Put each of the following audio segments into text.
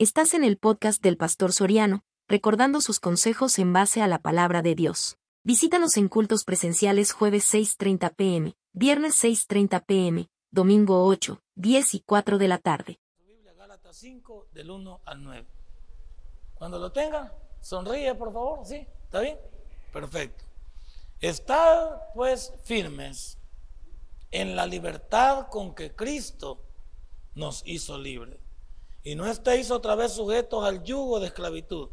Estás en el podcast del Pastor Soriano, recordando sus consejos en base a la palabra de Dios. Visítanos en cultos presenciales jueves 6.30 pm, viernes 6.30 pm, domingo 8, 10 y 4 de la tarde. Biblia Gálatas 5 del 1 al 9. Cuando lo tenga, sonríe por favor, ¿sí? ¿Está bien? Perfecto. Estad pues firmes en la libertad con que Cristo nos hizo libres y no estéis otra vez sujetos al yugo de esclavitud.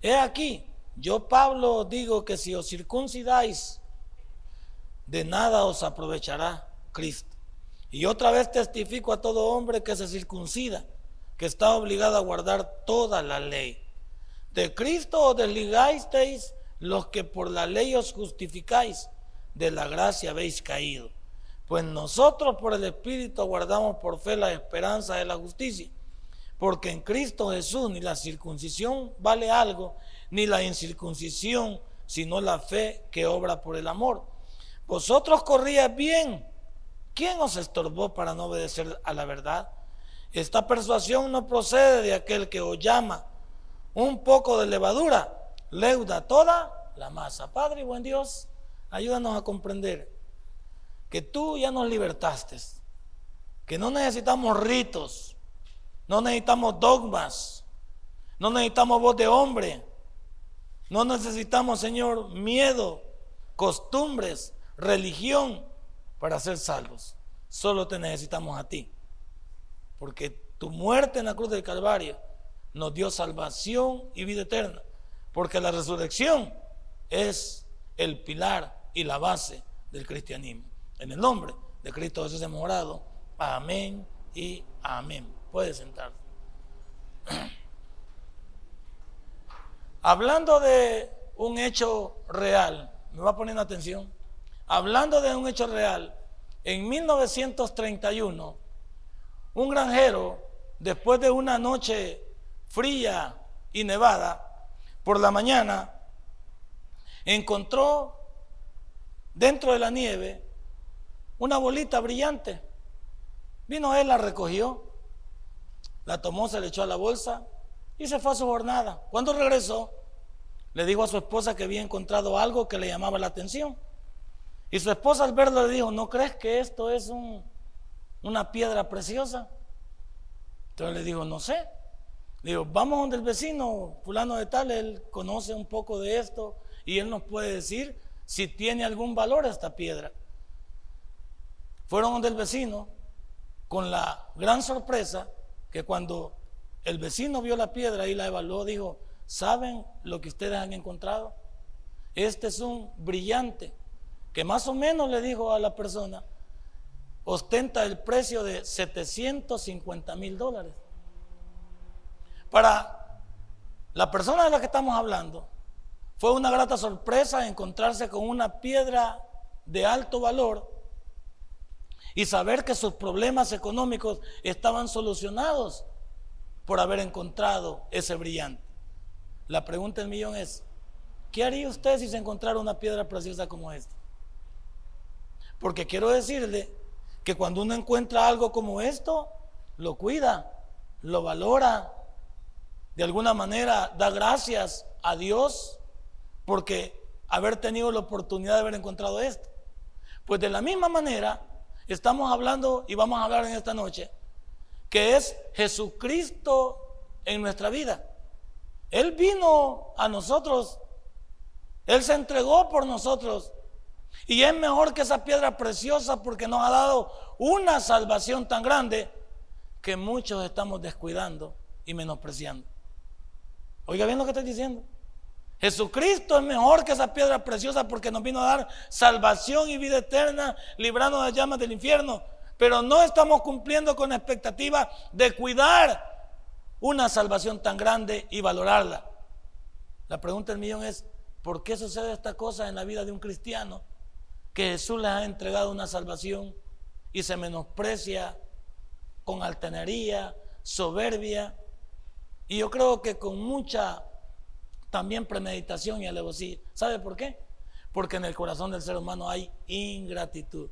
He aquí, yo Pablo os digo que si os circuncidáis, de nada os aprovechará Cristo. Y otra vez testifico a todo hombre que se circuncida, que está obligado a guardar toda la ley. De Cristo os desligasteis los que por la ley os justificáis, de la gracia habéis caído. Pues nosotros por el Espíritu guardamos por fe la esperanza de la justicia. Porque en Cristo Jesús ni la circuncisión vale algo, ni la incircuncisión, sino la fe que obra por el amor. Vosotros corríais bien. ¿Quién os estorbó para no obedecer a la verdad? Esta persuasión no procede de aquel que os llama. Un poco de levadura leuda toda la masa. Padre buen Dios, ayúdanos a comprender que tú ya nos libertaste, que no necesitamos ritos, no necesitamos dogmas, no necesitamos voz de hombre, no necesitamos, Señor, miedo, costumbres, religión para ser salvos. Solo te necesitamos a ti, porque tu muerte en la cruz del Calvario nos dio salvación y vida eterna, porque la resurrección es el pilar y la base del cristianismo. En el nombre de Cristo Jesús. Amén y amén. Puede sentarse. Hablando de un hecho real, me va poniendo atención. Hablando de un hecho real, en 1931, un granjero, después de una noche fría y nevada, por la mañana, encontró dentro de la nieve una bolita brillante. Vino él, la recogió, la tomó, se le echó a la bolsa y se fue a su jornada. Cuando regresó, le dijo a su esposa que había encontrado algo que le llamaba la atención. Y su esposa al verlo le dijo, ¿no crees que esto es una piedra preciosa? Entonces le dijo, no sé. Le dijo, vamos donde el vecino, fulano de tal, él conoce un poco de esto y él nos puede decir si tiene algún valor esta piedra. Fueron donde el vecino con la gran sorpresa que cuando el vecino vio la piedra y la evaluó, dijo, ¿saben lo que ustedes han encontrado? Este es un brillante que más o menos le dijo a la persona, ostenta el precio de 750 mil dólares. Para la persona de la que estamos hablando, fue una grata sorpresa encontrarse con una piedra de alto valor y saber que sus problemas económicos estaban solucionados por haber encontrado ese brillante. La pregunta del millón es, ¿qué haría usted si se encontrara una piedra preciosa como esta? Porque quiero decirle que cuando uno encuentra algo como esto, lo cuida, lo valora, de alguna manera da gracias a Dios porque haber tenido la oportunidad de haber encontrado esto. Pues de la misma manera, estamos hablando y vamos a hablar en esta noche, que es Jesucristo en nuestra vida. Él vino a nosotros, Él se entregó por nosotros. Y es mejor que esa piedra preciosa porque nos ha dado una salvación tan grande que muchos estamos descuidando y menospreciando. Oiga bien lo que estoy diciendo. Jesucristo es mejor que esa piedra preciosa porque nos vino a dar salvación y vida eterna, librando las llamas del infierno. Pero no estamos cumpliendo con la expectativa de cuidar una salvación tan grande y valorarla. La pregunta del millón es, ¿por qué sucede esta cosa en la vida de un cristiano? Que Jesús les ha entregado una salvación y se menosprecia con altanería, soberbia. Y yo creo que con mucha también premeditación y alevosía. ¿Sabe por qué? Porque en el corazón del ser humano hay ingratitud.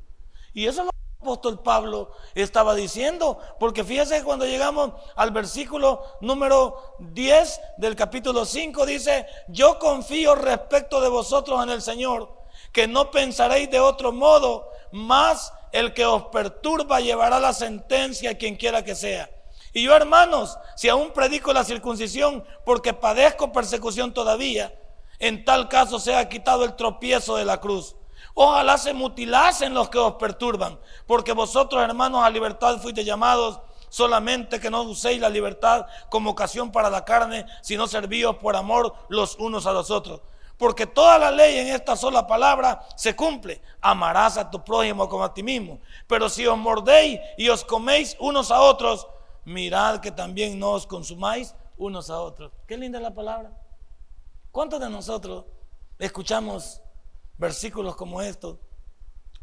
Y eso es lo apóstol Pablo estaba diciendo, porque fíjese que cuando llegamos al versículo número 10 del capítulo 5 dice, yo confío respecto de vosotros en el Señor, que no pensaréis de otro modo, más el que os perturba llevará la sentencia a quien quiera que sea. Y yo, hermanos, si aún predico la circuncisión porque padezco persecución todavía, en tal caso sea quitado el tropiezo de la cruz. Ojalá se mutilasen los que os perturban, porque vosotros, hermanos, a libertad fuiste llamados, solamente que no uséis la libertad como ocasión para la carne, sino servíos por amor los unos a los otros. Porque toda la ley en esta sola palabra se cumple. Amarás a tu prójimo como a ti mismo. Pero si os mordéis y os coméis unos a otros, mirad que también no os consumáis unos a otros. Qué linda la palabra. ¿Cuántos de nosotros escuchamos versículos como estos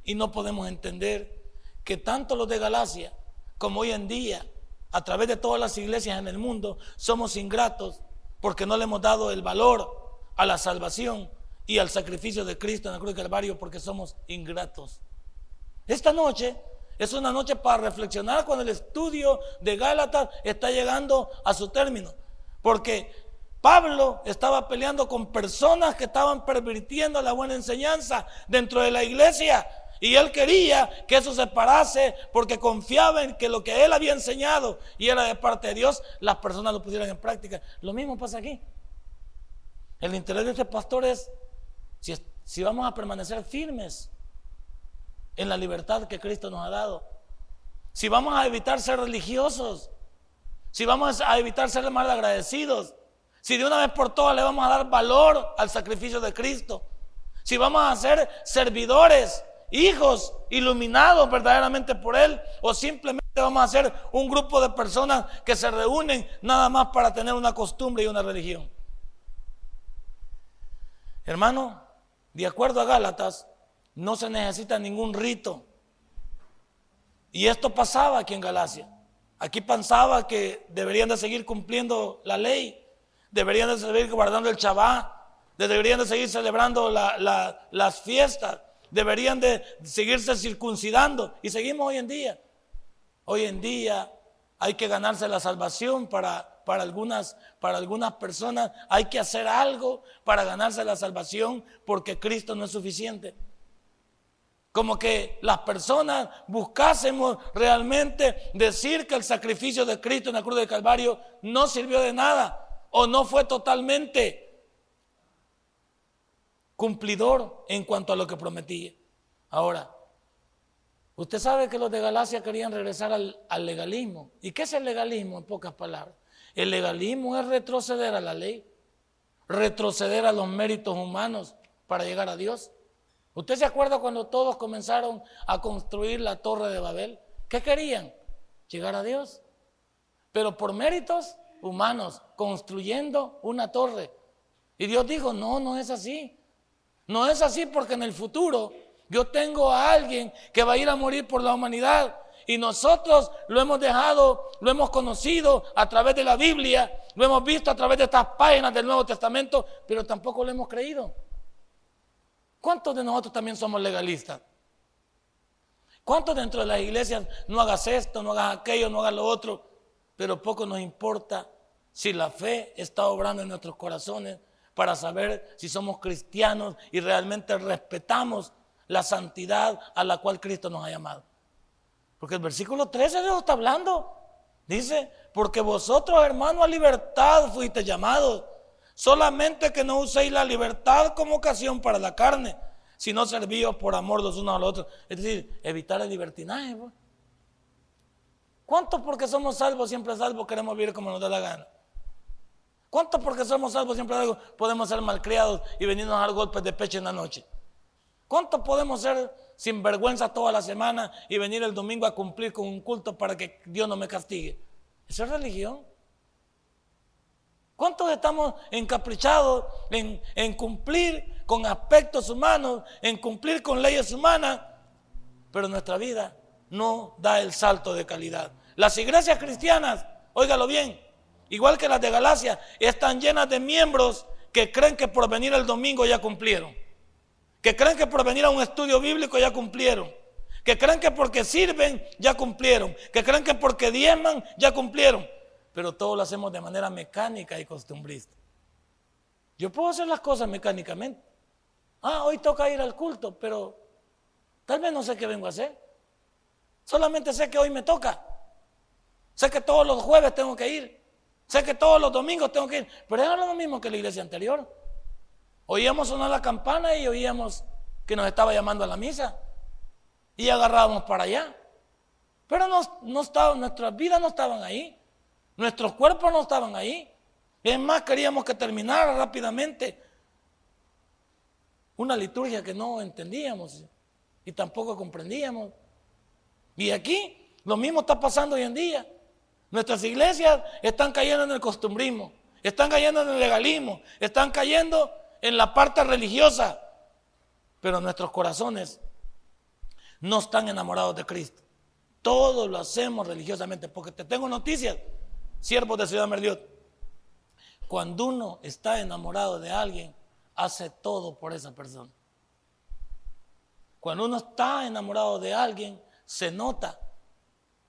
y no podemos entender que tanto los de Galacia como hoy en día, a través de todas las iglesias en el mundo, somos ingratos porque no le hemos dado el valor a la salvación y al sacrificio de Cristo en la cruz del Calvario porque somos ingratos. Esta noche es una noche para reflexionar cuando el estudio de Gálatas está llegando a su término. Porque Pablo estaba peleando con personas que estaban pervirtiendo la buena enseñanza dentro de la iglesia. Y él quería que eso se parase porque confiaba en que lo que él había enseñado y era de parte de Dios, las personas lo pusieran en práctica. Lo mismo pasa aquí. El interés de este pastor es si, si vamos a permanecer firmes en la libertad que Cristo nos ha dado. Si vamos a evitar ser religiosos. Si vamos a evitar ser mal agradecidos. Si de una vez por todas le vamos a dar valor al sacrificio de Cristo. Si vamos a ser servidores, hijos iluminados verdaderamente por Él. O simplemente vamos a ser un grupo de personas que se reúnen nada más para tener una costumbre y una religión. Hermano, de acuerdo a Gálatas, no se necesita ningún rito. Y esto pasaba aquí en Galacia. Aquí pensaba que deberían de seguir cumpliendo la ley deberían de seguir guardando el chabá, deberían de seguir celebrando las fiestas, deberían de seguirse circuncidando. Y seguimos hoy en día. Hoy en día hay que ganarse la salvación para, algunas, para algunas personas. Hay que hacer algo para ganarse la salvación porque Cristo no es suficiente. Como que las personas buscásemos realmente decir que el sacrificio de Cristo en la cruz del Calvario no sirvió de nada o no fue totalmente cumplidor en cuanto a lo que prometía. Ahora, usted sabe que los de Galacia querían regresar al, legalismo. ¿Y qué es el legalismo en pocas palabras? El legalismo es retroceder a la ley, retroceder a los méritos humanos para llegar a Dios. ¿Usted se acuerda cuando todos comenzaron a construir la torre de Babel? ¿Qué querían? Llegar a Dios. Pero por méritos humanos construyendo una torre. Y Dios dijo, no, no es así. No es así porque en el futuro yo tengo a alguien que va a ir a morir por la humanidad. Y nosotros lo hemos dejado, lo hemos conocido a través de la Biblia, lo hemos visto a través de estas páginas del Nuevo Testamento, pero tampoco lo hemos creído. ¿Cuántos de nosotros también somos legalistas? ¿Cuántos dentro de las iglesias no hagas esto, no hagas aquello, no hagas lo otro? Pero poco nos importa si la fe está obrando en nuestros corazones para saber si somos cristianos y realmente respetamos la santidad a la cual Cristo nos ha llamado. Porque el versículo 13 de Dios está hablando. Dice, porque vosotros hermanos a libertad fuiste llamados, solamente que no uséis la libertad como ocasión para la carne, sino servíos por amor los unos a los otros. Es decir, evitar el libertinaje. Pues. ¿Cuántos porque somos salvos, siempre salvos, queremos vivir como nos da la gana? ¿Cuántos porque somos salvos siempre podemos ser malcriados y venirnos a dar golpes de pecho en la noche? ¿Cuántos podemos ser sin vergüenza toda la semana y venir el domingo a cumplir con un culto para que Dios no me castigue? Eso es religión. ¿Cuántos estamos encaprichados en, cumplir con aspectos humanos, en cumplir con leyes humanas, pero nuestra vida no da el salto de calidad? Las iglesias cristianas, óigalo bien, igual que las de Galacia, están llenas de miembros que creen que por venir el domingo ya cumplieron, que creen que por venir a un estudio bíblico ya cumplieron, que creen que porque sirven ya cumplieron, que creen que porque diezman ya cumplieron, pero todo lo hacemos de manera mecánica y costumbrista. Yo puedo hacer las cosas mecánicamente. Ah, hoy toca ir al culto, pero tal vez no sé qué vengo a hacer. Solamente sé que hoy me toca. Sé que todos los jueves tengo que ir. Sé que todos los domingos tengo que ir. Pero es lo mismo que la iglesia anterior. Oíamos sonar la campana y oíamos que nos estaba llamando a la misa. Y agarrábamos para allá. Pero no, no nuestras vidas no estaban ahí. Nuestros cuerpos no estaban ahí. Es más, queríamos que terminara rápidamente una liturgia que no entendíamos y tampoco comprendíamos. Y aquí lo mismo está pasando hoy en día. Nuestras iglesias están cayendo en el costumbrismo, están cayendo en el legalismo, están cayendo en la parte religiosa, pero nuestros corazones no están enamorados de Cristo. Todo lo hacemos religiosamente, porque te tengo noticias, siervos de Ciudad Merliot. Cuando uno está enamorado de alguien, hace todo por esa persona. Cuando uno está enamorado de alguien, se nota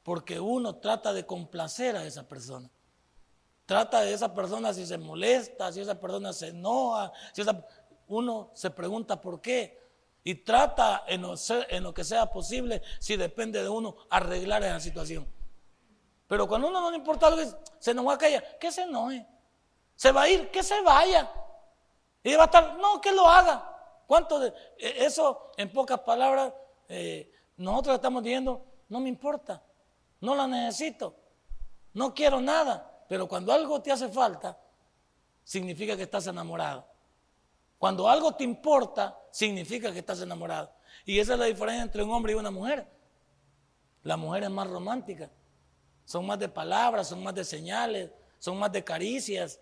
porque uno trata de complacer a esa persona. Trata de esa persona si se molesta, si esa persona se enoja, si uno se pregunta por qué. Y trata en lo, en lo que sea posible, si depende de uno, arreglar esa situación. Pero cuando uno no le importa algo, se enoja aquella, que se enoje. Se va a ir, que se vaya. Y va a estar, no, que lo haga. ¿Cuánto de e, eso, en pocas palabras, eh, nosotros estamos diciendo, no me importa. No la necesito. No quiero nada. Pero cuando algo te hace falta, significa que estás enamorado. Cuando algo te importa, significa que estás enamorado. Y esa es la diferencia entre un hombre y una mujer. La mujer es más romántica. Son más de palabras, son más de señales, son más de caricias,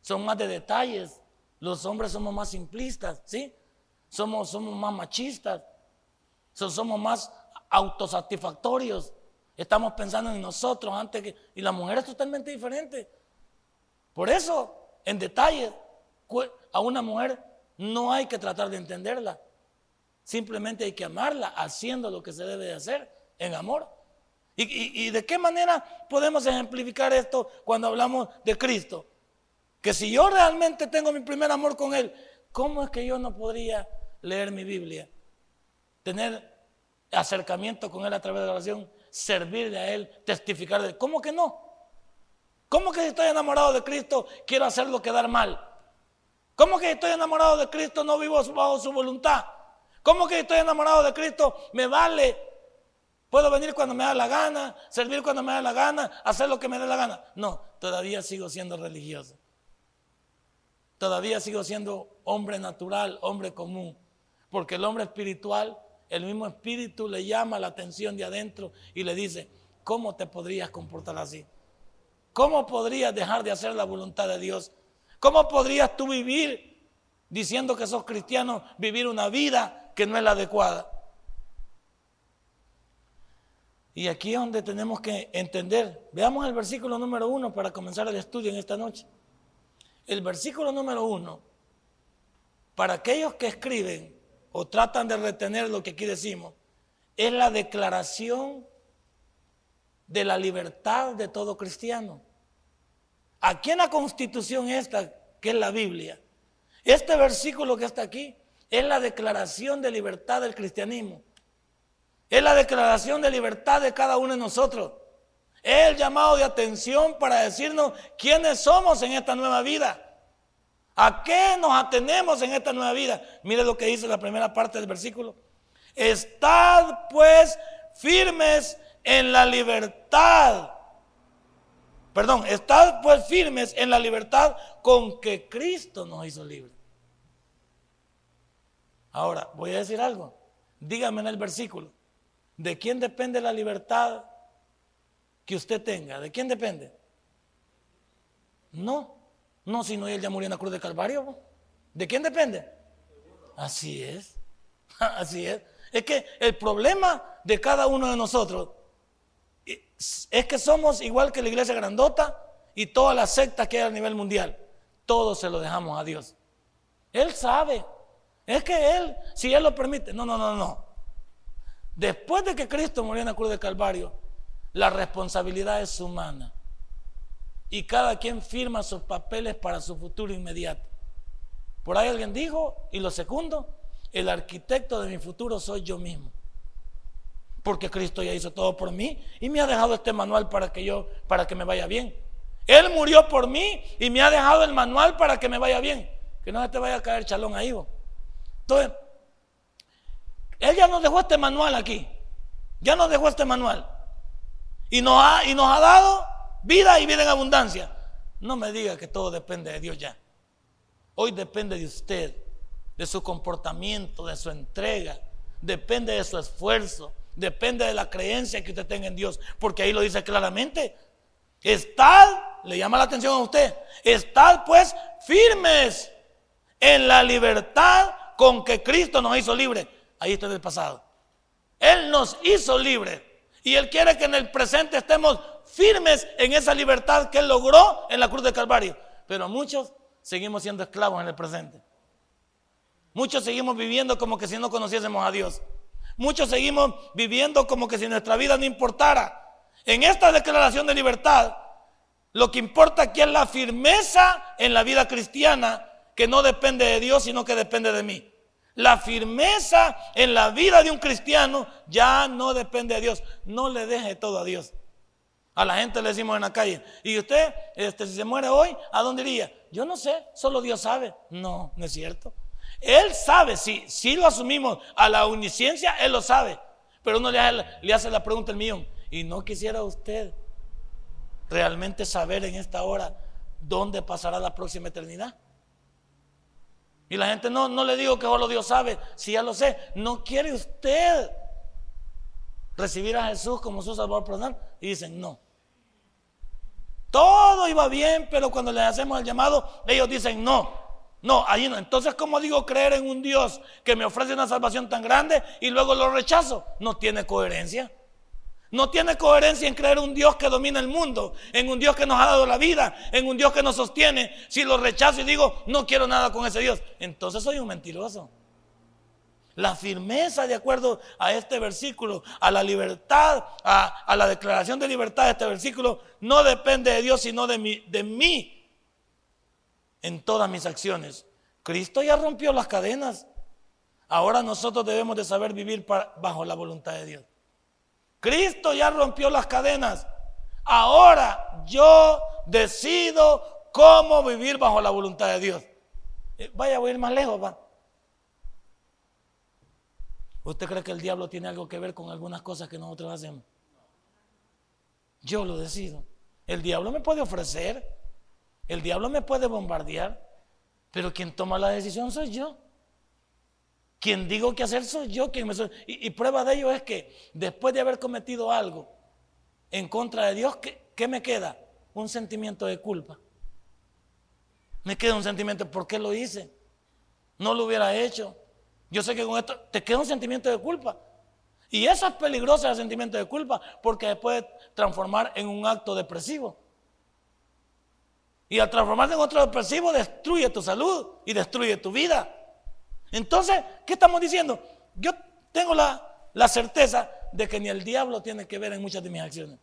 son más de detalles. Los hombres somos más simplistas, ¿sí? Somos, somos más machistas, somos más autosatisfactorios. Estamos pensando en nosotros antes que... Y la mujer es totalmente diferente. Por eso, en detalle, a una mujer no hay que tratar de entenderla. Simplemente hay que amarla haciendo lo que se debe de hacer en amor. ¿Y, de qué manera podemos ejemplificar esto cuando hablamos de Cristo? Que si yo realmente tengo mi primer amor con Él, ¿cómo es que yo no podría leer mi Biblia? Tener acercamiento con Él a través de la oración servirle a Él, testificar de Él. ¿Cómo que no? ¿Cómo que si estoy enamorado de Cristo quiero hacerlo quedar mal? ¿Cómo que si estoy enamorado de Cristo no vivo bajo su voluntad? ¿Cómo que si estoy enamorado de Cristo me vale? Puedo venir cuando me da la gana, servir cuando me da la gana, hacer lo que me dé la gana. No, todavía sigo siendo religioso. Todavía sigo siendo hombre natural, hombre común. Porque el hombre espiritual el mismo espíritu le llama la atención de adentro y le dice, ¿cómo te podrías comportar así? ¿Cómo podrías dejar de hacer la voluntad de Dios? ¿Cómo podrías tú vivir diciendo que sos cristiano, vivir una vida que no es la adecuada? Y aquí es donde tenemos que entender. Veamos el versículo número uno para comenzar el estudio en esta noche. El versículo número uno, para aquellos que escriben, o tratan de retener lo que aquí decimos, es la declaración de la libertad de todo cristiano. Aquí en la constitución esta, que es la Biblia, este versículo que está aquí es la declaración de libertad del cristianismo. Es la declaración de libertad de cada uno de nosotros. Es el llamado de atención para decirnos quiénes somos en esta nueva vida. ¿A qué nos atenemos en esta nueva vida? Mire lo que dice la primera parte del versículo. Estad pues firmes en la libertad. Perdón, estad pues firmes en la libertad con que Cristo nos hizo libres. Ahora, voy a decir algo. Dígame en el versículo. ¿De quién depende la libertad que usted tenga? ¿De quién depende? No. No, si no, él ya murió en la cruz de Calvario. ¿De quién depende? Así es. Así es. Es que el problema de cada uno de nosotros es que somos igual que la iglesia grandota y todas las sectas que hay a nivel mundial. Todo se lo dejamos a Dios. Él sabe. Es que Él, si Él lo permite. No, no, no, no. Después de que Cristo murió en la cruz de Calvario, la responsabilidad es humana. Y cada quien firma sus papeles para su futuro inmediato. Por ahí alguien dijo, y lo segundo, el arquitecto de mi futuro soy yo mismo. Porque Cristo ya hizo todo por mí y me ha dejado este manual para que yo, para que me vaya bien. Él murió por mí y me ha dejado el manual para que me vaya bien. Que no se te vaya a caer chalón ahí. Vos. Entonces, Él ya nos dejó este manual aquí. Ya nos dejó este manual. Y nos ha, y nos ha dado vida y vida en abundancia. No me diga que todo depende de Dios ya. Hoy depende de usted, de su comportamiento, de su entrega. Depende de su esfuerzo. Depende de la creencia que usted tenga en Dios. Porque ahí lo dice claramente. Estad, le llama la atención a usted. Estad pues firmes en la libertad con que Cristo nos hizo libres. Ahí está el pasado. Él nos hizo libres. Y Él quiere que en el presente estemos firmes en esa libertad que Él logró en la cruz de Calvario. Pero muchos seguimos siendo esclavos en el presente. Muchos seguimos viviendo como que si no conociésemos a Dios. Muchos seguimos viviendo como que si nuestra vida no importara. En esta declaración de libertad, lo que importa aquí es la firmeza en la vida cristiana que no depende de Dios, sino que depende de mí. La firmeza en la vida de un cristiano ya no depende de Dios. No le deje todo a Dios. A la gente le decimos en la calle, ¿y usted, este, si se muere hoy, a dónde iría? Yo no sé, solo Dios sabe. No, no es cierto. Él sabe, si, si lo asumimos a la uniciencia, Él lo sabe. Pero uno le, le hace la pregunta el millón, ¿y no quisiera usted realmente saber en esta hora dónde pasará la próxima eternidad? Y la gente no, no le digo que solo Dios sabe, si ya lo sé, no quiere usted recibir a Jesús como su Salvador personal. Y dicen, no. Todo iba bien, pero cuando les hacemos el llamado, ellos dicen, no. No, ahí no. Entonces, ¿cómo digo creer en un Dios que me ofrece una salvación tan grande y luego lo rechazo? No tiene coherencia. No tiene coherencia en creer un Dios que domina el mundo, en un Dios que nos ha dado la vida, en un Dios que nos sostiene. Si lo rechazo y digo, no quiero nada con ese Dios, entonces soy un mentiroso. La firmeza de acuerdo a este versículo, a la libertad, a, la declaración de libertad de este versículo, no depende de Dios, sino de mí, en todas mis acciones. Cristo ya rompió las cadenas. Ahora nosotros debemos de saber vivir bajo la voluntad de Dios. Cristo ya rompió las cadenas. Ahora yo decido cómo vivir bajo la voluntad de Dios. Eh, vaya, voy a ir más lejos, va. ¿Usted cree que el diablo tiene algo que ver con algunas cosas que nosotros hacemos? Yo lo decido. El diablo me puede ofrecer, el diablo me puede bombardear, pero quien toma la decisión soy yo. Quien digo que hacer soy yo quien me y, prueba de ello es que después de haber cometido algo en contra de Dios, ¿qué, me queda? Un sentimiento de culpa. Me queda un sentimiento, ¿por qué lo hice? No lo hubiera hecho. Yo sé que con esto te queda un sentimiento de culpa. Y eso es peligroso el sentimiento de culpa porque se puede transformar en un acto depresivo. Y al transformarse en otro depresivo destruye tu salud y destruye tu vida. Entonces, ¿qué estamos diciendo? Yo tengo la, certeza de que ni el diablo tiene que ver en muchas de mis acciones.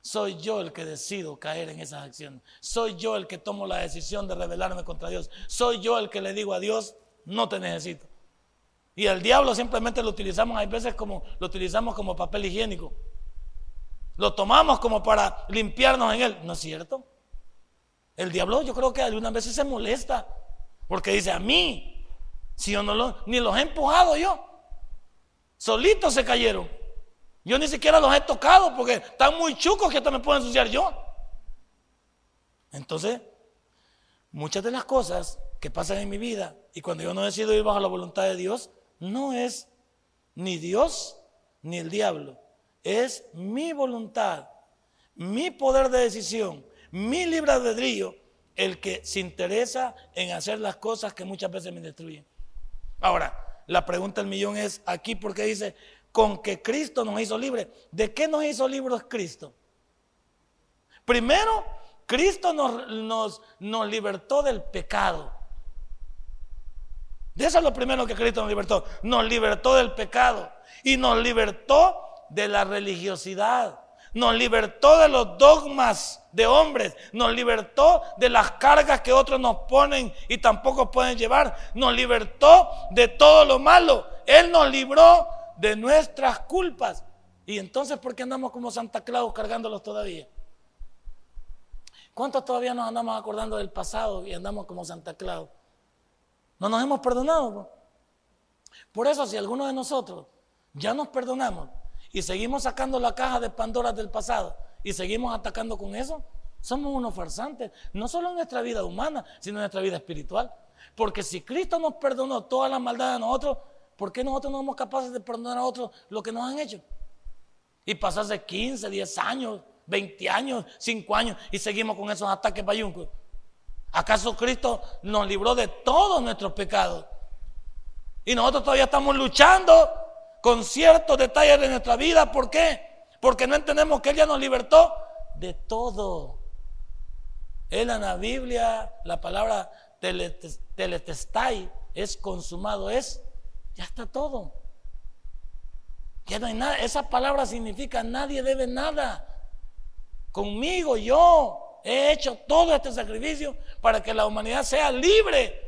Soy yo el que decido caer en esas acciones. Soy yo el que tomo la decisión de rebelarme contra Dios. Soy yo el que le digo a Dios, no te necesito. Y el diablo simplemente lo utilizamos, hay veces como lo utilizamos como papel higiénico. Lo tomamos como para limpiarnos en él. ¿No es cierto? El diablo yo creo que algunas veces se molesta porque dice, a mí si yo no lo, ni los he empujado yo. Solitos se cayeron. Yo ni siquiera los he tocado porque están muy chucos que hasta me puedo ensuciar yo. Entonces, muchas de las cosas que pasan en mi vida y cuando yo no decido ir bajo la voluntad de Dios, no es ni Dios ni el diablo. Es mi voluntad, mi poder de decisión, mi libre albedrío el que se interesa en hacer las cosas que muchas veces me destruyen. Ahora, la pregunta del millón es aquí porque dice, con que Cristo nos hizo libres. ¿De qué nos hizo libres Cristo? Primero, Cristo nos, nos, nos libertó del pecado. De eso es lo primero que Cristo nos libertó. Nos libertó del pecado y nos libertó de la religiosidad. Nos libertó de los dogmas de hombres. Nos libertó de las cargas que otros nos ponen y tampoco pueden llevar. Nos libertó de todo lo malo. Él nos libró de nuestras culpas. Y entonces, ¿por qué andamos como Santa Claus cargándolos todavía? ¿Cuántos todavía nos andamos acordando del pasado y andamos como Santa Claus? No nos hemos perdonado. Por eso si alguno de nosotros ya nos perdonamos y seguimos sacando la caja de Pandora del pasado y seguimos atacando con eso, somos unos farsantes, no solo en nuestra vida humana, sino en nuestra vida espiritual. Porque si Cristo nos perdonó toda la maldad de nosotros, ¿por qué nosotros no somos capaces de perdonar a otros lo que nos han hecho? Y pasarse 15, 10 años, 20 años, 5 años y seguimos con esos ataques bayuncos. ¿Acaso Cristo nos libró de todos nuestros pecados? Y nosotros todavía estamos luchando con ciertos detalles de nuestra vida. ¿Por qué? Porque no entendemos que Él ya nos libertó de todo. Él en la Biblia, la palabra teletestai es consumado, es, ya está todo. Ya no hay nada. Esa palabra significa nadie debe nada. Conmigo yo He hecho todo este sacrificio para que la humanidad sea libre.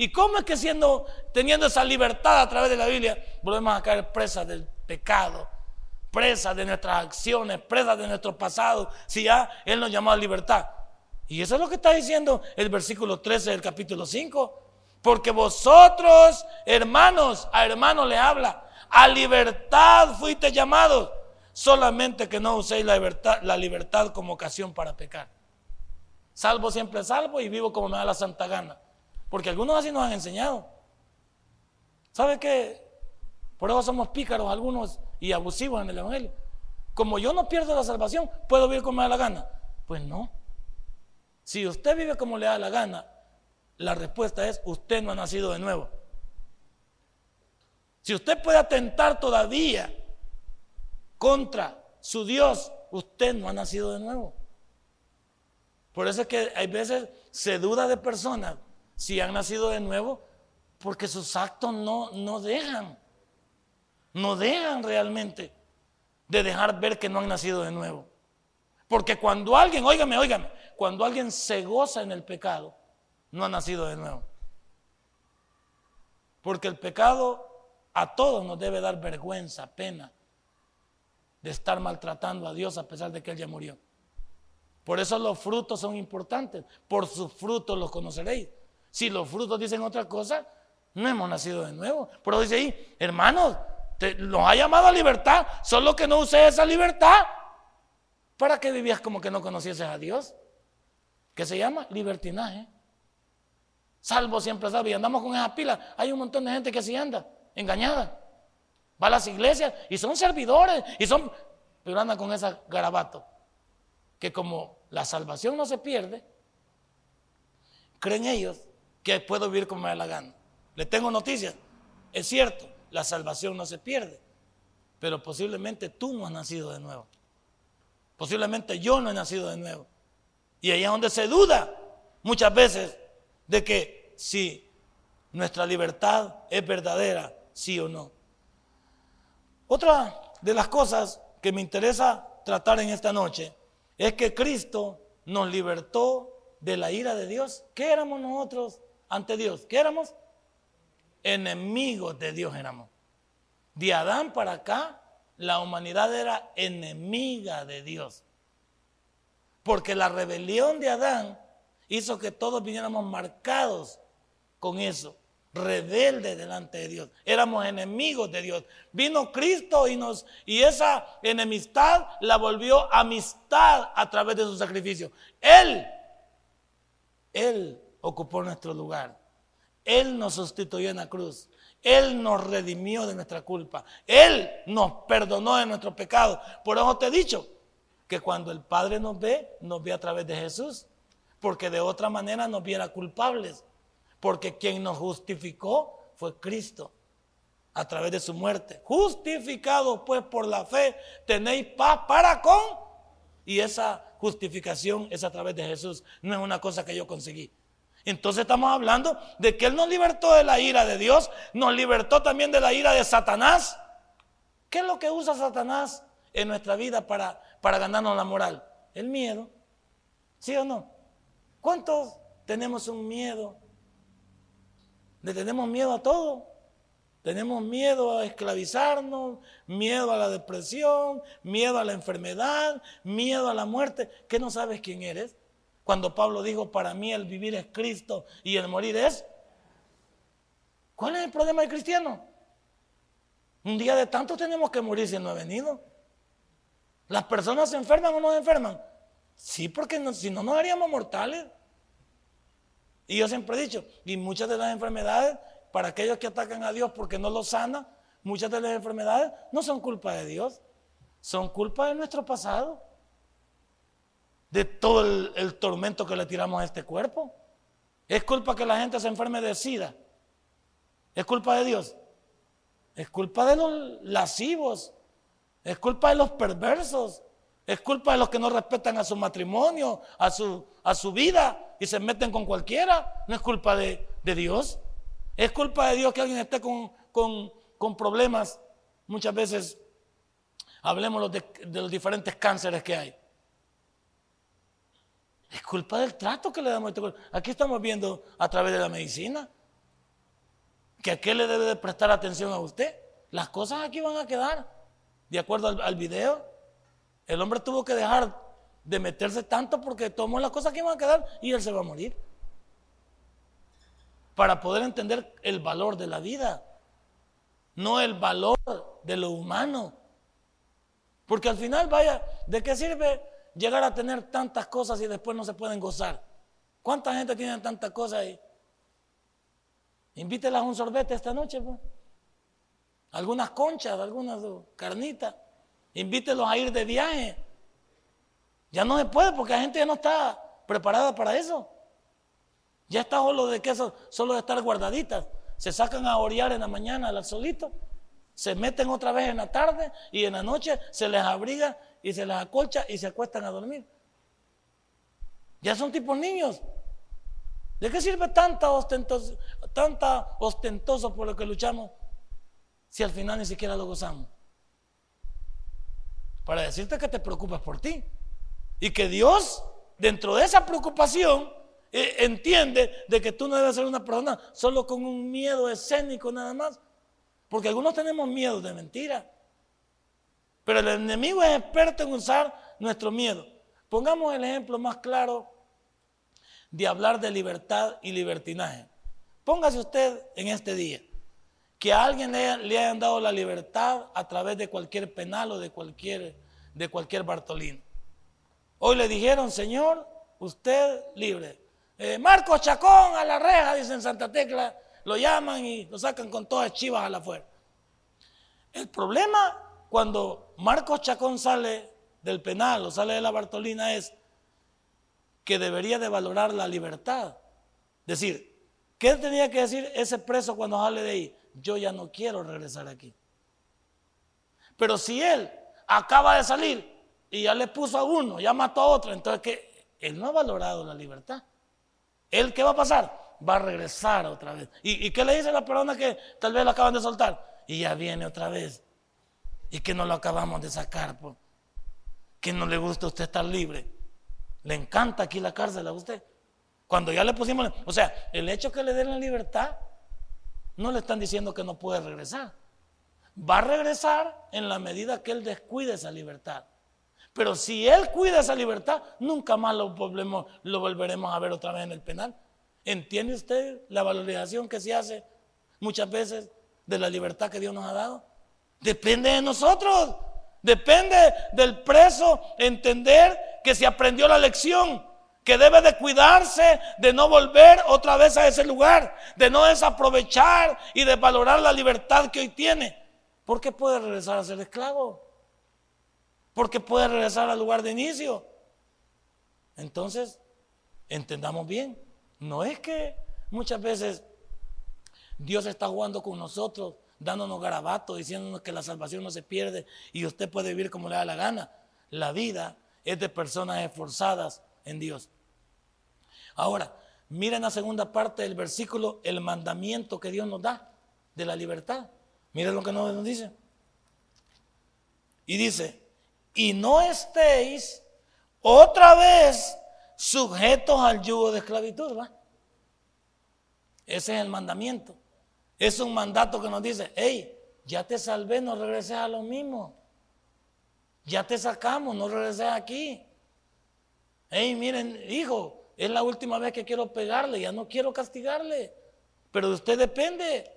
¿Y cómo es que siendo, teniendo esa libertad a través de la Biblia, volvemos a caer presas del pecado, presas de nuestras acciones, presas de nuestro pasado, si ya Él nos llamó a libertad? Y eso es lo que está diciendo el versículo 13 del capítulo 5. Porque vosotros, hermanos, a hermanos le habla, a libertad fuiste llamados solamente que no uséis la libertad, la libertad como ocasión para pecar. Salvo siempre salvo y vivo como me da la santa gana. Porque algunos así nos han enseñado. ¿Sabe qué? Por eso somos pícaros algunos y abusivos en el Evangelio. Como yo no pierdo la salvación, ¿puedo vivir como me da la gana? Pues no. Si usted vive como le da la gana, la respuesta es, usted no ha nacido de nuevo. Si usted puede atentar todavía contra su Dios, usted no ha nacido de nuevo. Por eso es que hay veces se duda de personas si han nacido de nuevo, porque sus actos no, no dejan, no dejan realmente de dejar ver que no han nacido de nuevo. Porque cuando alguien, óigame, óigame, cuando alguien se goza en el pecado, no ha nacido de nuevo. Porque el pecado a todos nos debe dar vergüenza, pena de estar maltratando a Dios a pesar de que Él ya murió. Por eso los frutos son importantes. Por sus frutos los conoceréis. Si los frutos dicen otra cosa, no hemos nacido de nuevo. Pero dice ahí, hermanos, te, nos ha llamado a libertad, solo que no use esa libertad. ¿Para qué vivías como que no conocieses a Dios? ¿Qué se llama? Libertinaje. Salvo siempre salvo. Y andamos con esa pila. Hay un montón de gente que así anda, engañada. Va a las iglesias y son servidores y son, pero anda con ese garabato. Que como la salvación no se pierde, creen ellos que puedo vivir como me da la gana. Le tengo noticias. Es cierto, la salvación no se pierde, pero posiblemente tú no has nacido de nuevo. Posiblemente yo no he nacido de nuevo. Y ahí es donde se duda muchas veces de que si nuestra libertad es verdadera, sí o no. Otra de las cosas que me interesa tratar en esta noche es que Cristo nos libertó de la ira de Dios. ¿Qué éramos nosotros ante Dios? ¿Qué éramos? Enemigos de Dios éramos. De Adán para acá, la humanidad era enemiga de Dios. Porque la rebelión de Adán hizo que todos viniéramos marcados con eso rebelde delante de Dios. Éramos enemigos de Dios. Vino Cristo y nos y esa enemistad la volvió amistad a través de su sacrificio. Él él ocupó nuestro lugar. Él nos sustituyó en la cruz. Él nos redimió de nuestra culpa. Él nos perdonó de nuestro pecado. Por eso te he dicho que cuando el Padre nos ve, nos ve a través de Jesús. Porque de otra manera nos viera culpables porque quien nos justificó fue Cristo a través de su muerte. Justificado pues por la fe, tenéis paz para con. Y esa justificación es a través de Jesús, no es una cosa que yo conseguí. Entonces estamos hablando de que Él nos libertó de la ira de Dios, nos libertó también de la ira de Satanás. ¿Qué es lo que usa Satanás en nuestra vida para, para ganarnos la moral? El miedo. ¿Sí o no? ¿Cuántos tenemos un miedo? Le tenemos miedo a todo. Tenemos miedo a esclavizarnos, miedo a la depresión, miedo a la enfermedad, miedo a la muerte. ¿Qué no sabes quién eres? Cuando Pablo dijo, para mí el vivir es Cristo y el morir es... ¿Cuál es el problema del cristiano? Un día de tanto tenemos que morir si no ha venido. ¿Las personas se enferman o no se enferman? Sí, porque si no nos haríamos mortales. Y yo siempre he dicho, y muchas de las enfermedades para aquellos que atacan a Dios porque no lo sana, muchas de las enfermedades no son culpa de Dios, son culpa de nuestro pasado, de todo el, tormento que le tiramos a este cuerpo. Es culpa que la gente se enferme de sida. Es culpa de Dios. Es culpa de los lascivos. Es culpa de los perversos. Es culpa de los que no respetan a su matrimonio, a su, a su vida y se meten con cualquiera. No es culpa de, de Dios. Es culpa de Dios que alguien esté con, problemas. Muchas veces hablemos de, los diferentes cánceres que hay. Es culpa del trato que le damos a este cuerpo. Aquí estamos viendo a través de la medicina que a qué le debe de prestar atención a usted. Las cosas aquí van a quedar. De acuerdo al, video, el hombre tuvo que dejar de meterse tanto porque tomó las cosas que iban a quedar y él se va a morir para poder entender el valor de la vida, no el valor de lo humano. Porque al final, vaya, ¿de qué sirve llegar a tener tantas cosas y después no se pueden gozar? ¿Cuánta gente tiene tantas cosas ahí? Invítelas a un sorbete esta noche, pues. Algunas conchas, algunas carnitas. Invítelos a ir de viaje. Ya no se puede porque la gente ya no está preparada para eso. Ya está solo de queso, solo de estar guardaditas. Se sacan a orear en la mañana al solito, se meten otra vez en la tarde y en la noche se les abriga y se les acolcha y se acuestan a dormir. Ya son tipos niños. ¿De qué sirve tanta ostentoso, tanta ostentoso por lo que luchamos si al final ni siquiera lo gozamos? Para decirte que te preocupas por ti y que Dios, dentro de esa preocupación, eh, entiende de que tú no debes ser una persona solo con un miedo escénico nada más. Porque algunos tenemos miedo de mentira. Pero el enemigo es experto en usar nuestro miedo. Pongamos el ejemplo más claro de hablar de libertad y libertinaje. Póngase usted en este día que a alguien le, hayan dado la libertad a través de cualquier penal o de cualquier, de cualquier Bartolín. Hoy le dijeron, Señor, usted libre. Eh, Marcos Chacón a la reja, dicen Santa Tecla, lo llaman y lo sacan con todas chivas a la fuera. El problema cuando Marcos Chacón sale del penal o sale de la Bartolina es que debería de valorar la libertad. Decir, ¿qué tenía que decir ese preso cuando sale de ahí? Yo ya no quiero regresar aquí. Pero si él acaba de salir y ya le puso a uno, ya mató a otro, entonces que él no ha valorado la libertad. ¿Él qué va a pasar? Va a regresar otra vez. ¿Y, qué le dice la persona que tal vez lo acaban de soltar? Y ya viene otra vez. Y que no lo acabamos de sacar. Pues. Que no le gusta a usted estar libre. Le encanta aquí la cárcel a usted. Cuando ya le pusimos, o sea, el hecho que le den la libertad, no le están diciendo que no puede regresar. Va a regresar en la medida que él descuide esa libertad. Pero si él cuida esa libertad, nunca más lo, volvemos, lo volveremos a ver otra vez en el penal. ¿Entiende usted la valorización que se hace muchas veces de la libertad que Dios nos ha dado? Depende de nosotros. Depende del preso entender que se aprendió la lección, que debe de cuidarse de no volver otra vez a ese lugar, de no desaprovechar y de valorar la libertad que hoy tiene, porque puede regresar a ser esclavo porque puede regresar al lugar de inicio. Entonces, entendamos bien, no es que muchas veces Dios está jugando con nosotros, dándonos garabatos, diciéndonos que la salvación no se pierde y usted puede vivir como le da la gana. La vida es de personas esforzadas en Dios. Ahora, Miren la segunda parte del versículo, el mandamiento que Dios nos da de la libertad. Miren lo que nos dice. Y dice, y no estéis otra vez sujetos al yugo de esclavitud. ¿va? Ese es el mandamiento. Es un mandato que nos dice, hey, ya te salvé, no regreses a lo mismo. Ya te sacamos, no regreses aquí. Hey, miren, hijo, es la última vez que quiero pegarle, ya no quiero castigarle. Pero de usted depende.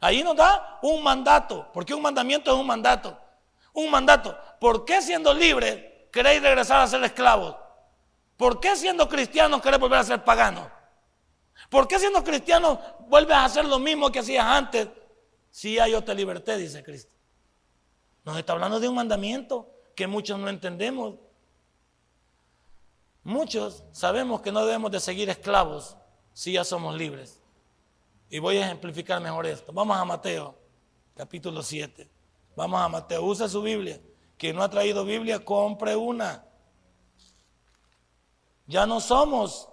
Ahí nos da un mandato, porque un mandamiento es un mandato. Un mandato. ¿Por qué siendo libre queréis regresar a ser esclavos? ¿Por qué siendo cristiano queréis volver a ser pagano? ¿Por qué siendo cristiano vuelves a hacer lo mismo que hacías antes? Si ya yo te liberté, dice Cristo. Nos está hablando de un mandamiento que muchos no entendemos. Muchos sabemos que no debemos de seguir esclavos si ya somos libres. Y voy a ejemplificar mejor esto. Vamos a Mateo, capítulo 7. Vamos a Mateo, usa su Biblia. Quien no ha traído Biblia, compre una. Ya no somos,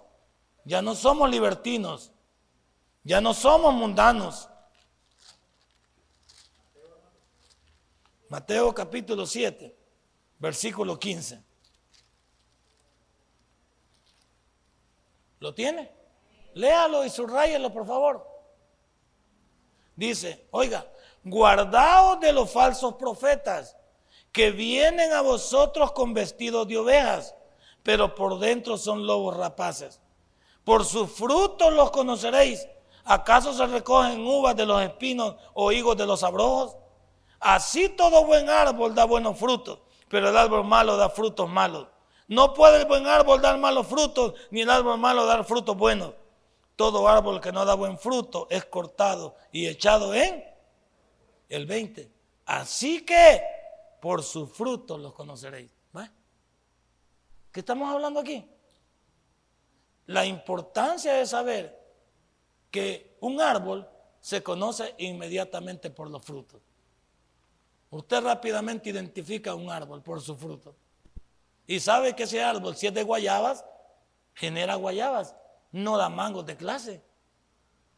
ya no somos libertinos, ya no somos mundanos. Mateo capítulo 7, versículo 15. ¿Lo tiene? Léalo y subrayelo, por favor. Dice, oiga, guardaos de los falsos profetas que vienen a vosotros con vestidos de ovejas, pero por dentro son lobos rapaces. Por sus frutos los conoceréis. ¿Acaso se recogen uvas de los espinos o higos de los abrojos? Así todo buen árbol da buenos frutos, pero el árbol malo da frutos malos. No puede el buen árbol dar malos frutos, ni el árbol malo dar frutos buenos. Todo árbol que no da buen fruto es cortado y echado en el 20. Así que por sus frutos los conoceréis. ¿Qué estamos hablando aquí? La importancia de saber que un árbol se conoce inmediatamente por los frutos. Usted rápidamente identifica un árbol por su fruto. Y sabe que ese árbol, si es de guayabas, genera guayabas, no da mangos de clase.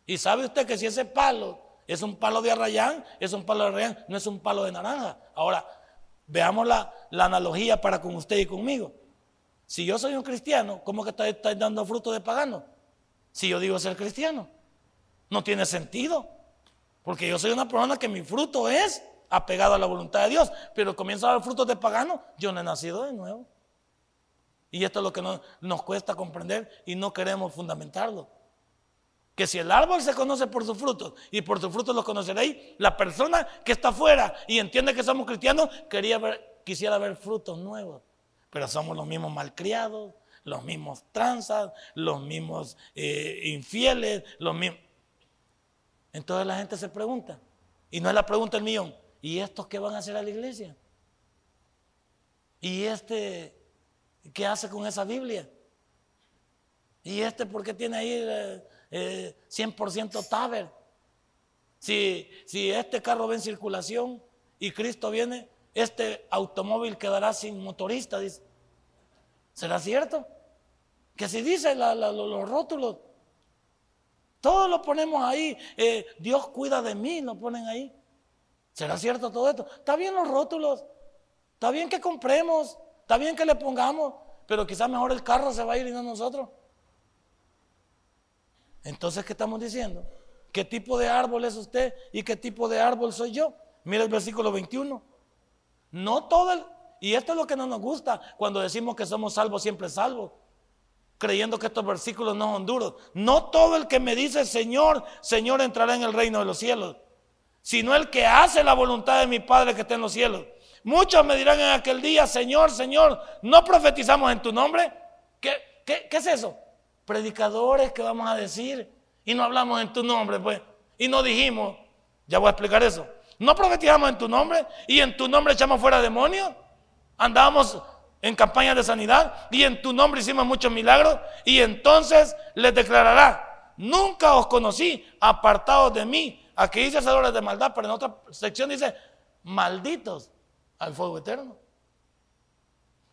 Y sabe usted que si ese palo es un palo de arrayán, es un palo de arrayán, no es un palo de naranja. Ahora, veamos la, analogía para con usted y conmigo. Si yo soy un cristiano, ¿cómo que estáis dando fruto de pagano? Si yo digo ser cristiano, no tiene sentido. Porque yo soy una persona que mi fruto es apegado a la voluntad de Dios, pero comienzo a dar frutos de pagano, yo no he nacido de nuevo. Y esto es lo que nos cuesta comprender y no queremos fundamentarlo. Que si el árbol se conoce por sus frutos y por sus frutos los conoceréis, la persona que está afuera y entiende que somos cristianos quisiera ver frutos nuevos. Pero somos los mismos malcriados, los mismos tranzas, los mismos eh, infieles, los mismos. Entonces la gente se pregunta, y no es la pregunta del millón, ¿y estos qué van a hacer a la iglesia? ¿Y este qué hace con esa Biblia? ¿Y este por qué tiene ahí... Eh, 100% eh, Taber. Si, si este carro va en circulación y Cristo viene, este automóvil quedará sin motorista, dice. ¿Será cierto? Que si dice los rótulos, todo lo ponemos ahí, eh, Dios cuida de mí, lo ponen ahí. ¿Será cierto todo esto? Está bien los rótulos, está bien que compremos, está bien que le pongamos, pero quizás mejor el carro se va a ir y no nosotros. Entonces, ¿qué estamos diciendo? ¿Qué tipo de árbol es usted y qué tipo de árbol soy yo? Mira el versículo 21. No todo el... Y esto es lo que no nos gusta cuando decimos que somos salvos, siempre salvos. Creyendo que estos versículos no son duros. No todo el que me dice Señor, Señor entrará en el reino de los cielos. Sino el que hace la voluntad de mi Padre que está en los cielos. Muchos me dirán en aquel día, Señor, Señor, ¿no profetizamos en tu nombre? ¿Qué, qué, es eso? predicadores que vamos a decir y no hablamos en tu nombre, pues. Y no dijimos, ya voy a explicar eso. No profetizamos en tu nombre y en tu nombre echamos fuera demonios. Andábamos en campañas de sanidad y en tu nombre hicimos muchos milagros y entonces les declarará, nunca os conocí, apartados de mí. Aquí dice hacedores de maldad, pero en otra sección dice, malditos al fuego eterno.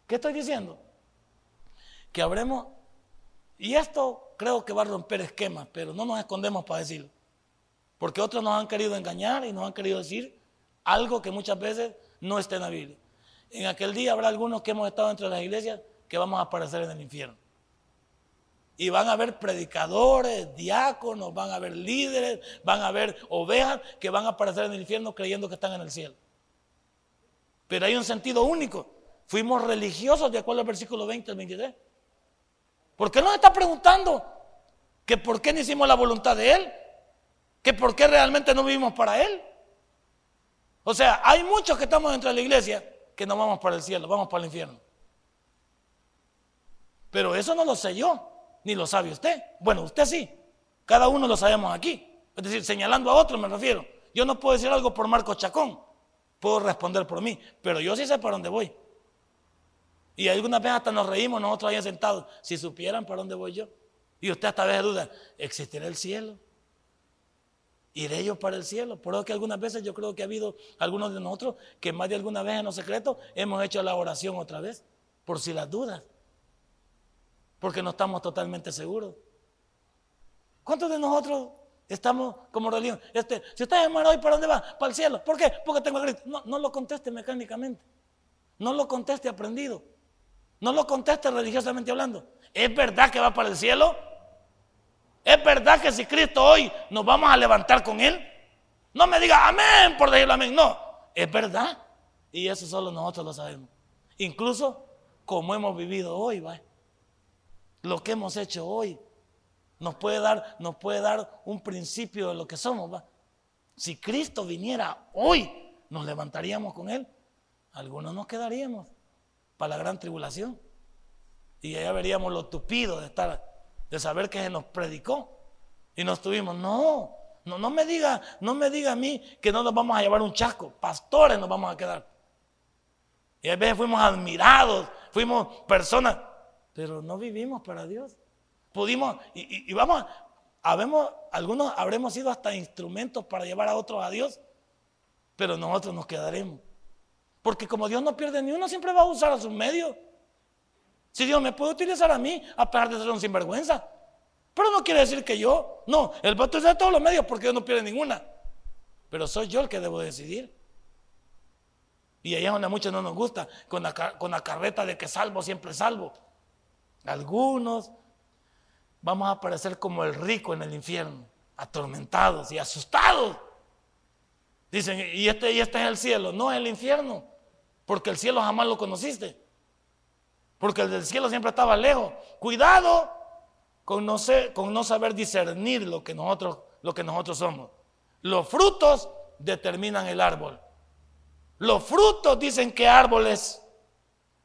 ¿Qué estoy diciendo? Que habremos Y esto creo que va a romper esquemas, pero no nos escondemos para decirlo. Porque otros nos han querido engañar y nos han querido decir algo que muchas veces no está en la Biblia. En aquel día habrá algunos que hemos estado entre las iglesias que vamos a aparecer en el infierno. Y van a haber predicadores, diáconos, van a haber líderes, van a haber ovejas que van a aparecer en el infierno creyendo que están en el cielo. Pero hay un sentido único. Fuimos religiosos de acuerdo al versículo 20 al 23. ¿Por qué nos está preguntando que por qué no hicimos la voluntad de Él? ¿Que por qué realmente no vivimos para Él? O sea, hay muchos que estamos dentro de la iglesia que no vamos para el cielo, vamos para el infierno. Pero eso no lo sé yo ni lo sabe usted. Bueno, usted sí. Cada uno lo sabemos aquí. Es decir, señalando a otro me refiero. Yo no puedo decir algo por Marco Chacón. Puedo responder por mí. Pero yo sí sé para dónde voy. Y algunas veces hasta nos reímos nosotros ahí sentados. Si supieran para dónde voy yo. Y usted hasta vez duda, ¿existirá el cielo? ¿Iré yo para el cielo? Por eso que algunas veces yo creo que ha habido algunos de nosotros que más de alguna vez en los secretos hemos hecho la oración otra vez. Por si las dudas porque no estamos totalmente seguros. ¿Cuántos de nosotros estamos como religión? Este, si usted es hoy, ¿para dónde va? Para el cielo. ¿Por qué? Porque tengo a Cristo. No, no lo conteste mecánicamente. No lo conteste aprendido. No lo conteste religiosamente hablando. ¿Es verdad que va para el cielo? ¿Es verdad que si Cristo hoy nos vamos a levantar con Él? No me diga amén por decirlo amén. No, es verdad. Y eso solo nosotros lo sabemos. Incluso como hemos vivido hoy. Lo que hemos hecho hoy nos puede dar, un principio de lo que somos. Si Cristo viniera hoy, nos levantaríamos con Él. Algunos nos quedaríamos para la gran tribulación. Y allá veríamos lo tupido de estar, de saber que se nos predicó. Y nos tuvimos, no, no, no me diga, no me diga a mí que no nos vamos a llevar un chasco. Pastores nos vamos a quedar. Y a veces fuimos admirados, fuimos personas pero no vivimos para Dios. Pudimos, y, vamos, habemos, algunos habremos sido hasta instrumentos para llevar a otros a Dios, pero nosotros nos quedaremos. Porque como Dios no pierde ni uno, siempre va a usar a sus medios. Si Dios me puede utilizar a mí, a pesar de ser un sinvergüenza. Pero no quiere decir que yo, no, Él va a utilizar todos los medios porque Dios no pierde ninguna. Pero soy yo el que debo decidir. Y allá donde a muchos no nos gusta, con la, con la carreta de que salvo, siempre salvo. Algunos vamos a aparecer como el rico en el infierno, atormentados y asustados. Dicen, ¿y este, y este es el cielo? No, es el infierno, porque el cielo jamás lo conociste. Porque el del cielo siempre estaba lejos. Cuidado con no, con no saber discernir lo que, nosotros, lo que nosotros somos. Los frutos determinan el árbol. Los frutos dicen qué árbol es.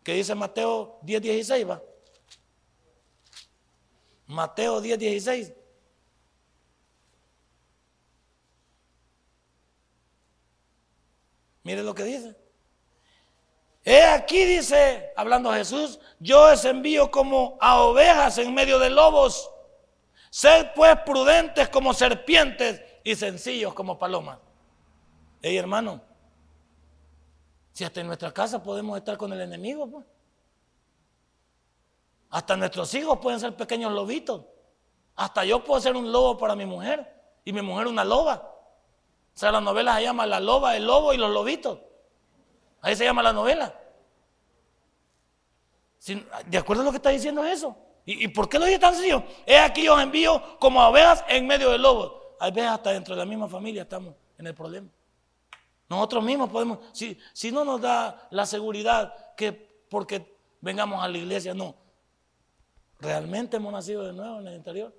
Que dice Mateo 10, 16, va. Mateo 10, 16. Mire lo que dice. He aquí, dice, hablando Jesús, yo os envío como a ovejas en medio de lobos. Sed pues prudentes como serpientes y sencillos como palomas. Hey hermano, si hasta en nuestra casa podemos estar con el enemigo, pues. Hasta nuestros hijos pueden ser pequeños lobitos. Hasta yo puedo ser un lobo para mi mujer y mi mujer una loba. O sea, la novela se llama La loba, el lobo y los lobitos. Ahí se llama la novela. ¿De acuerdo a lo que está diciendo eso? ¿Y, por qué lo dice tan sencillo? Es aquí yo envío como ovejas en medio de lobos. Hay veces hasta dentro de la misma familia estamos en el problema. Nosotros mismos podemos, si, si no nos da la seguridad que porque vengamos a la iglesia, no, ¿Realmente hemos nacido de nuevo en el interior?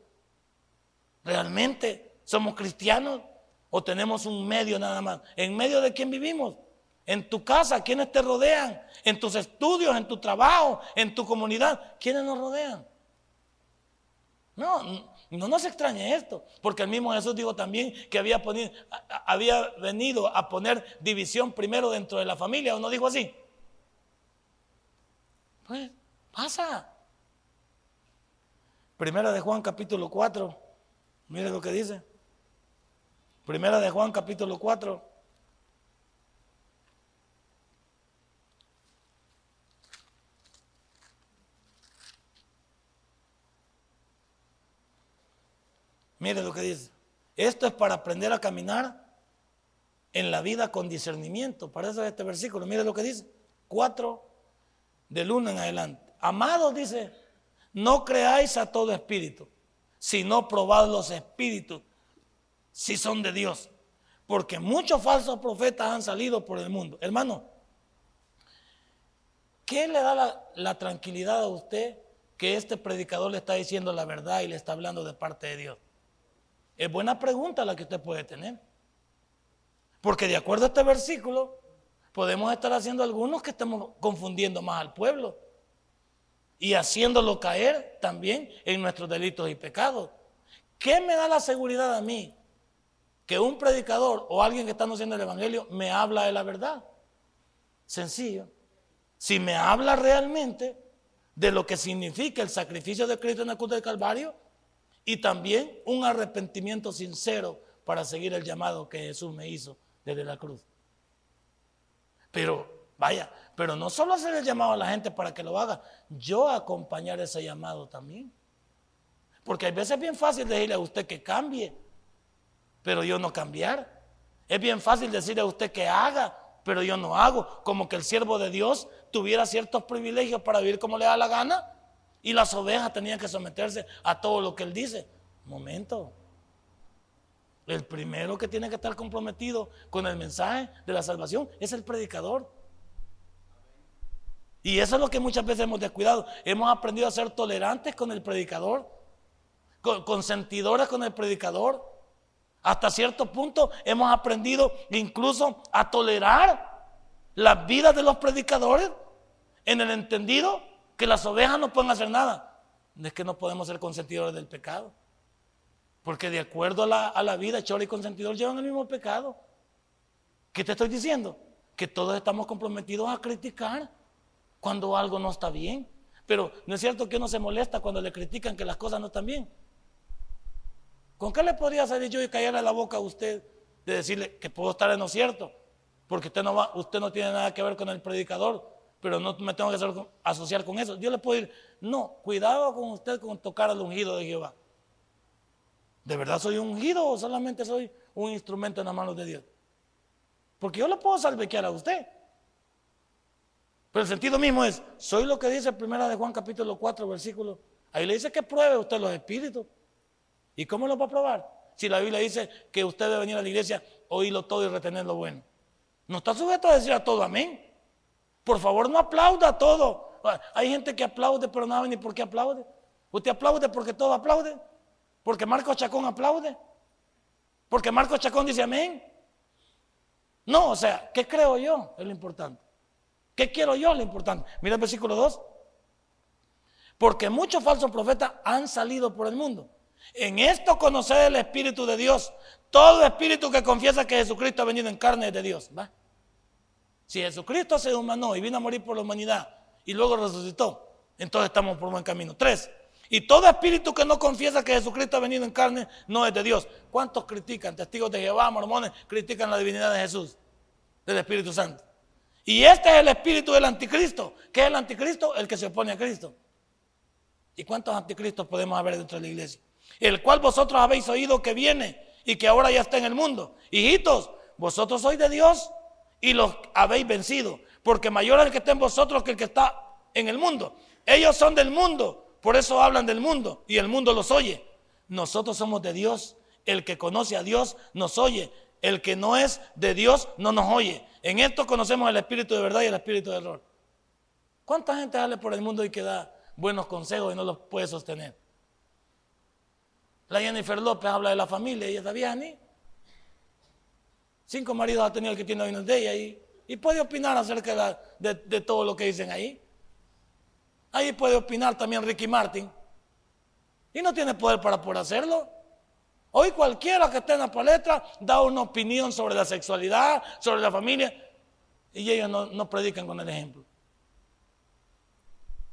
¿Realmente somos cristianos o tenemos un medio nada más? ¿En medio de quién vivimos? En tu casa, ¿quiénes te rodean? En tus estudios, en tu trabajo, en tu comunidad, ¿quiénes nos rodean? No, no nos extrañe esto, porque el mismo Jesús dijo también que había, venido a poner división primero dentro de la familia, ¿o no dijo así? Pues pasa. Primera de Juan capítulo 4. Mire lo que dice. Primera de Juan capítulo 4. Mire lo que dice. Esto es para aprender a caminar en la vida con discernimiento. Para eso es este versículo. Mire lo que dice. 4 del 1 en adelante. Amados, dice, no creáis a todo espíritu, sino probad los espíritus si son de Dios. Porque muchos falsos profetas han salido por el mundo. Hermano, ¿qué le da la tranquilidad a usted que este predicador le está diciendo la verdad y le está hablando de parte de Dios? Es buena pregunta la que usted puede tener. Porque de acuerdo a este versículo, podemos estar haciendo algunos que estemos confundiendo más al pueblo y haciéndolo caer también en nuestros delitos y pecados. ¿Qué me da la seguridad a mí? Que un predicador o alguien que está anunciando el Evangelio me habla de la verdad. Sencillo. Si me habla realmente de lo que significa el sacrificio de Cristo en la cruz del Calvario y también un arrepentimiento sincero para seguir el llamado que Jesús me hizo desde la cruz. Pero, vaya, pero no solo hacer el llamado a la gente para que lo haga, yo acompañar ese llamado también. Porque hay veces es bien fácil decirle a usted que cambie, pero yo no cambiar. Es bien fácil decirle a usted que haga, pero yo no hago. Como que el siervo de Dios tuviera ciertos privilegios para vivir como le da la gana y las ovejas tenían que someterse a todo lo que él dice. Momento. El primero que tiene que estar comprometido con el mensaje de la salvación es el predicador. Y eso es lo que muchas veces hemos descuidado. Hemos aprendido a ser tolerantes con el predicador, consentidores con el predicador. Hasta cierto punto hemos aprendido incluso a tolerar las vidas de los predicadores en el entendido que las ovejas no pueden hacer nada. Es que no podemos ser consentidores del pecado. Porque de acuerdo a la, vida, choro y consentidor llevan el mismo pecado. ¿Qué te estoy diciendo? Que todos estamos comprometidos a criticar cuando algo no está bien. Pero no es cierto que uno se molesta cuando le critican que las cosas no están bien. ¿Con qué le podría salir yo y callarle la boca a usted de decirle que puedo estar en lo cierto? Porque usted no, va, usted no tiene nada que ver con el predicador, pero no me tengo que asociar con eso. Yo le puedo decir, no, cuidado con usted con tocar al ungido de Jehová. ¿De verdad soy ungido o solamente soy un instrumento en las manos de Dios? Porque yo le puedo salvequear a usted. Pero el sentido mismo es, soy lo que dice primera de Juan capítulo 4, versículo. Ahí le dice que pruebe usted los espíritus. ¿Y cómo lo va a probar? Si la Biblia dice que usted debe venir a la iglesia, oírlo todo y retener lo bueno. No está sujeto a decir a todo amén. Por favor, no aplauda todo. Hay gente que aplaude, pero no sabe ni por qué aplaude. Usted aplaude porque todo aplaude. Porque Marco Chacón aplaude. Porque Marco Chacón dice amén. No, o sea, ¿qué creo yo? Es lo importante. ¿Qué quiero yo? Es lo importante. Mira el versículo 2. Porque muchos falsos profetas han salido por el mundo. En esto conocer el Espíritu de Dios. Todo espíritu que confiesa que Jesucristo ha venido en carne de Dios. ¿va? Si Jesucristo se humanó y vino a morir por la humanidad y luego resucitó, entonces estamos por buen camino. Tres, y todo espíritu que no confiesa que Jesucristo ha venido en carne no es de Dios. ¿Cuántos critican? Testigos de Jehová, mormones, critican la divinidad de Jesús, del Espíritu Santo. Y este es el espíritu del anticristo. ¿Qué es el anticristo? El que se opone a Cristo. ¿Y cuántos anticristos podemos haber dentro de la iglesia? El cual vosotros habéis oído que viene y que ahora ya está en el mundo. Hijitos, vosotros sois de Dios y los habéis vencido. Porque mayor es el que está en vosotros que el que está en el mundo. Ellos son del mundo por eso hablan del mundo y el mundo los oye. Nosotros somos de Dios. El que conoce a Dios nos oye. El que no es de Dios no nos oye. En esto conocemos el espíritu de verdad y el espíritu de error. ¿Cuánta gente sale por el mundo y que da buenos consejos y no los puede sostener? La Jennifer López habla de la familia y esa vieja ni. Cinco maridos ha tenido el que tiene hoy de ella y, y puede opinar acerca de todo lo que dicen ahí. Ahí puede opinar también Ricky Martin. Y no tiene poder para poder hacerlo. Hoy cualquiera que esté en la palestra da una opinión sobre la sexualidad, sobre la familia, y ellos no, no predican con el ejemplo.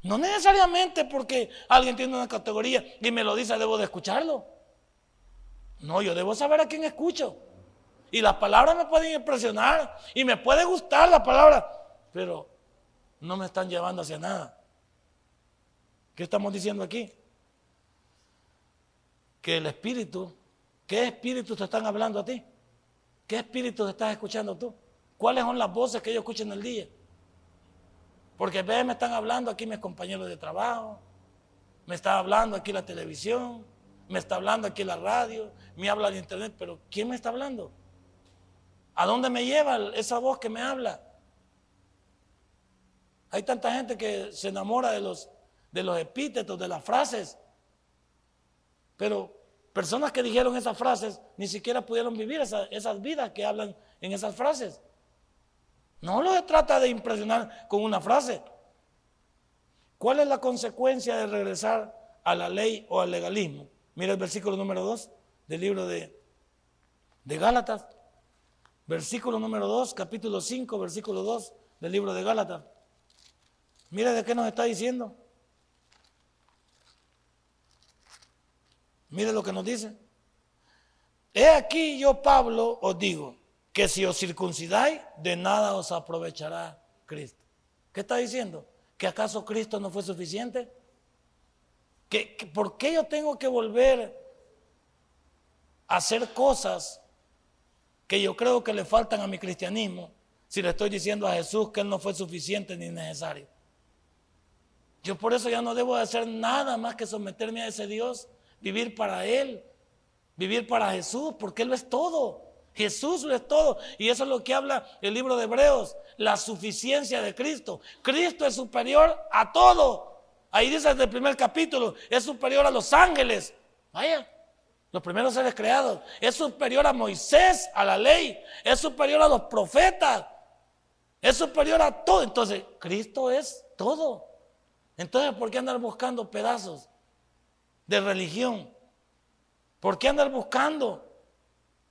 No necesariamente porque alguien tiene una categoría y me lo dice, debo de escucharlo. No, yo debo saber a quién escucho. Y las palabras me pueden impresionar y me puede gustar la palabra, pero no me están llevando hacia nada. ¿Qué estamos diciendo aquí? que el espíritu, ¿qué espíritu te están hablando a ti? ¿Qué espíritu te estás escuchando tú? ¿Cuáles son las voces que yo escucho en el día? Porque ve, me están hablando aquí mis compañeros de trabajo, me está hablando aquí la televisión, me está hablando aquí la radio, me habla el internet, pero ¿quién me está hablando? ¿A dónde me lleva esa voz que me habla? Hay tanta gente que se enamora de los, de los epítetos, de las frases, pero personas que dijeron esas frases ni siquiera pudieron vivir esas vidas que hablan en esas frases. No lo trata de impresionar con una frase. ¿Cuál es la consecuencia de regresar a la ley o al legalismo? Mira el versículo número 2 del libro de, de Gálatas. Versículo número 2, capítulo 5, versículo 2 del libro de Gálatas. Mira de qué nos está diciendo. Mire lo que nos dice. He aquí yo, Pablo, os digo que si os circuncidáis, de nada os aprovechará Cristo. ¿Qué está diciendo? ¿Que acaso Cristo no fue suficiente? ¿Que, por qué yo tengo que volver a hacer cosas que yo creo que le faltan a mi cristianismo si le estoy diciendo a Jesús que Él no fue suficiente ni necesario? Yo por eso ya no debo de hacer nada más que someterme a ese Dios, vivir para Él, vivir para Jesús, porque Él lo es todo. Jesús lo es todo. Y eso es lo que habla el libro de Hebreos, la suficiencia de Cristo. Cristo es superior a todo. Ahí dice desde el primer capítulo, es superior a los ángeles. Vaya, los primeros seres creados. Es superior a Moisés, a la ley. Es superior a los profetas. Es superior a todo. Entonces, Cristo es todo. Entonces, ¿por qué andar buscando pedazos de religión? ¿Por qué andar buscando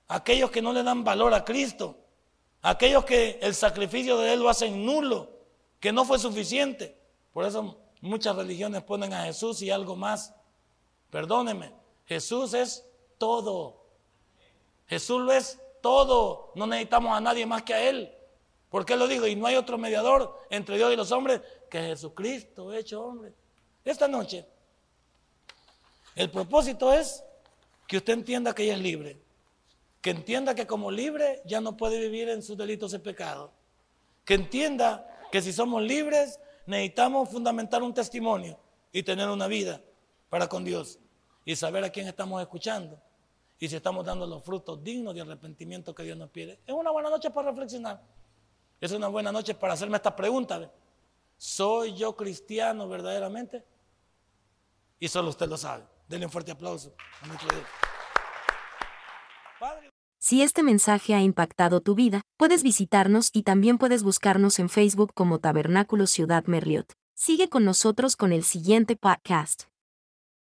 aquellos que no le dan valor a Cristo, aquellos que el sacrificio de Él lo hacen nulo, que no fue suficiente. Por eso muchas religiones ponen a Jesús y algo más. Perdóneme, Jesús es todo. Jesús lo es todo. No necesitamos a nadie más que a Él. ¿Por qué lo digo? Y no hay otro mediador entre Dios y los hombres que Jesucristo hecho hombre. Esta noche, el propósito es que usted entienda que ella es libre que entienda que como libre ya no puede vivir en sus delitos y pecados. Que entienda que si somos libres necesitamos fundamentar un testimonio y tener una vida para con Dios y saber a quién estamos escuchando y si estamos dando los frutos dignos de arrepentimiento que Dios nos pide. Es una buena noche para reflexionar. Es una buena noche para hacerme esta pregunta. ¿Soy yo cristiano verdaderamente? Y solo usted lo sabe. Denle un fuerte aplauso a nuestro Dios. Si este mensaje ha impactado tu vida, puedes visitarnos y también puedes buscarnos en Facebook como Tabernáculo Ciudad Merliot. Sigue con nosotros con el siguiente podcast.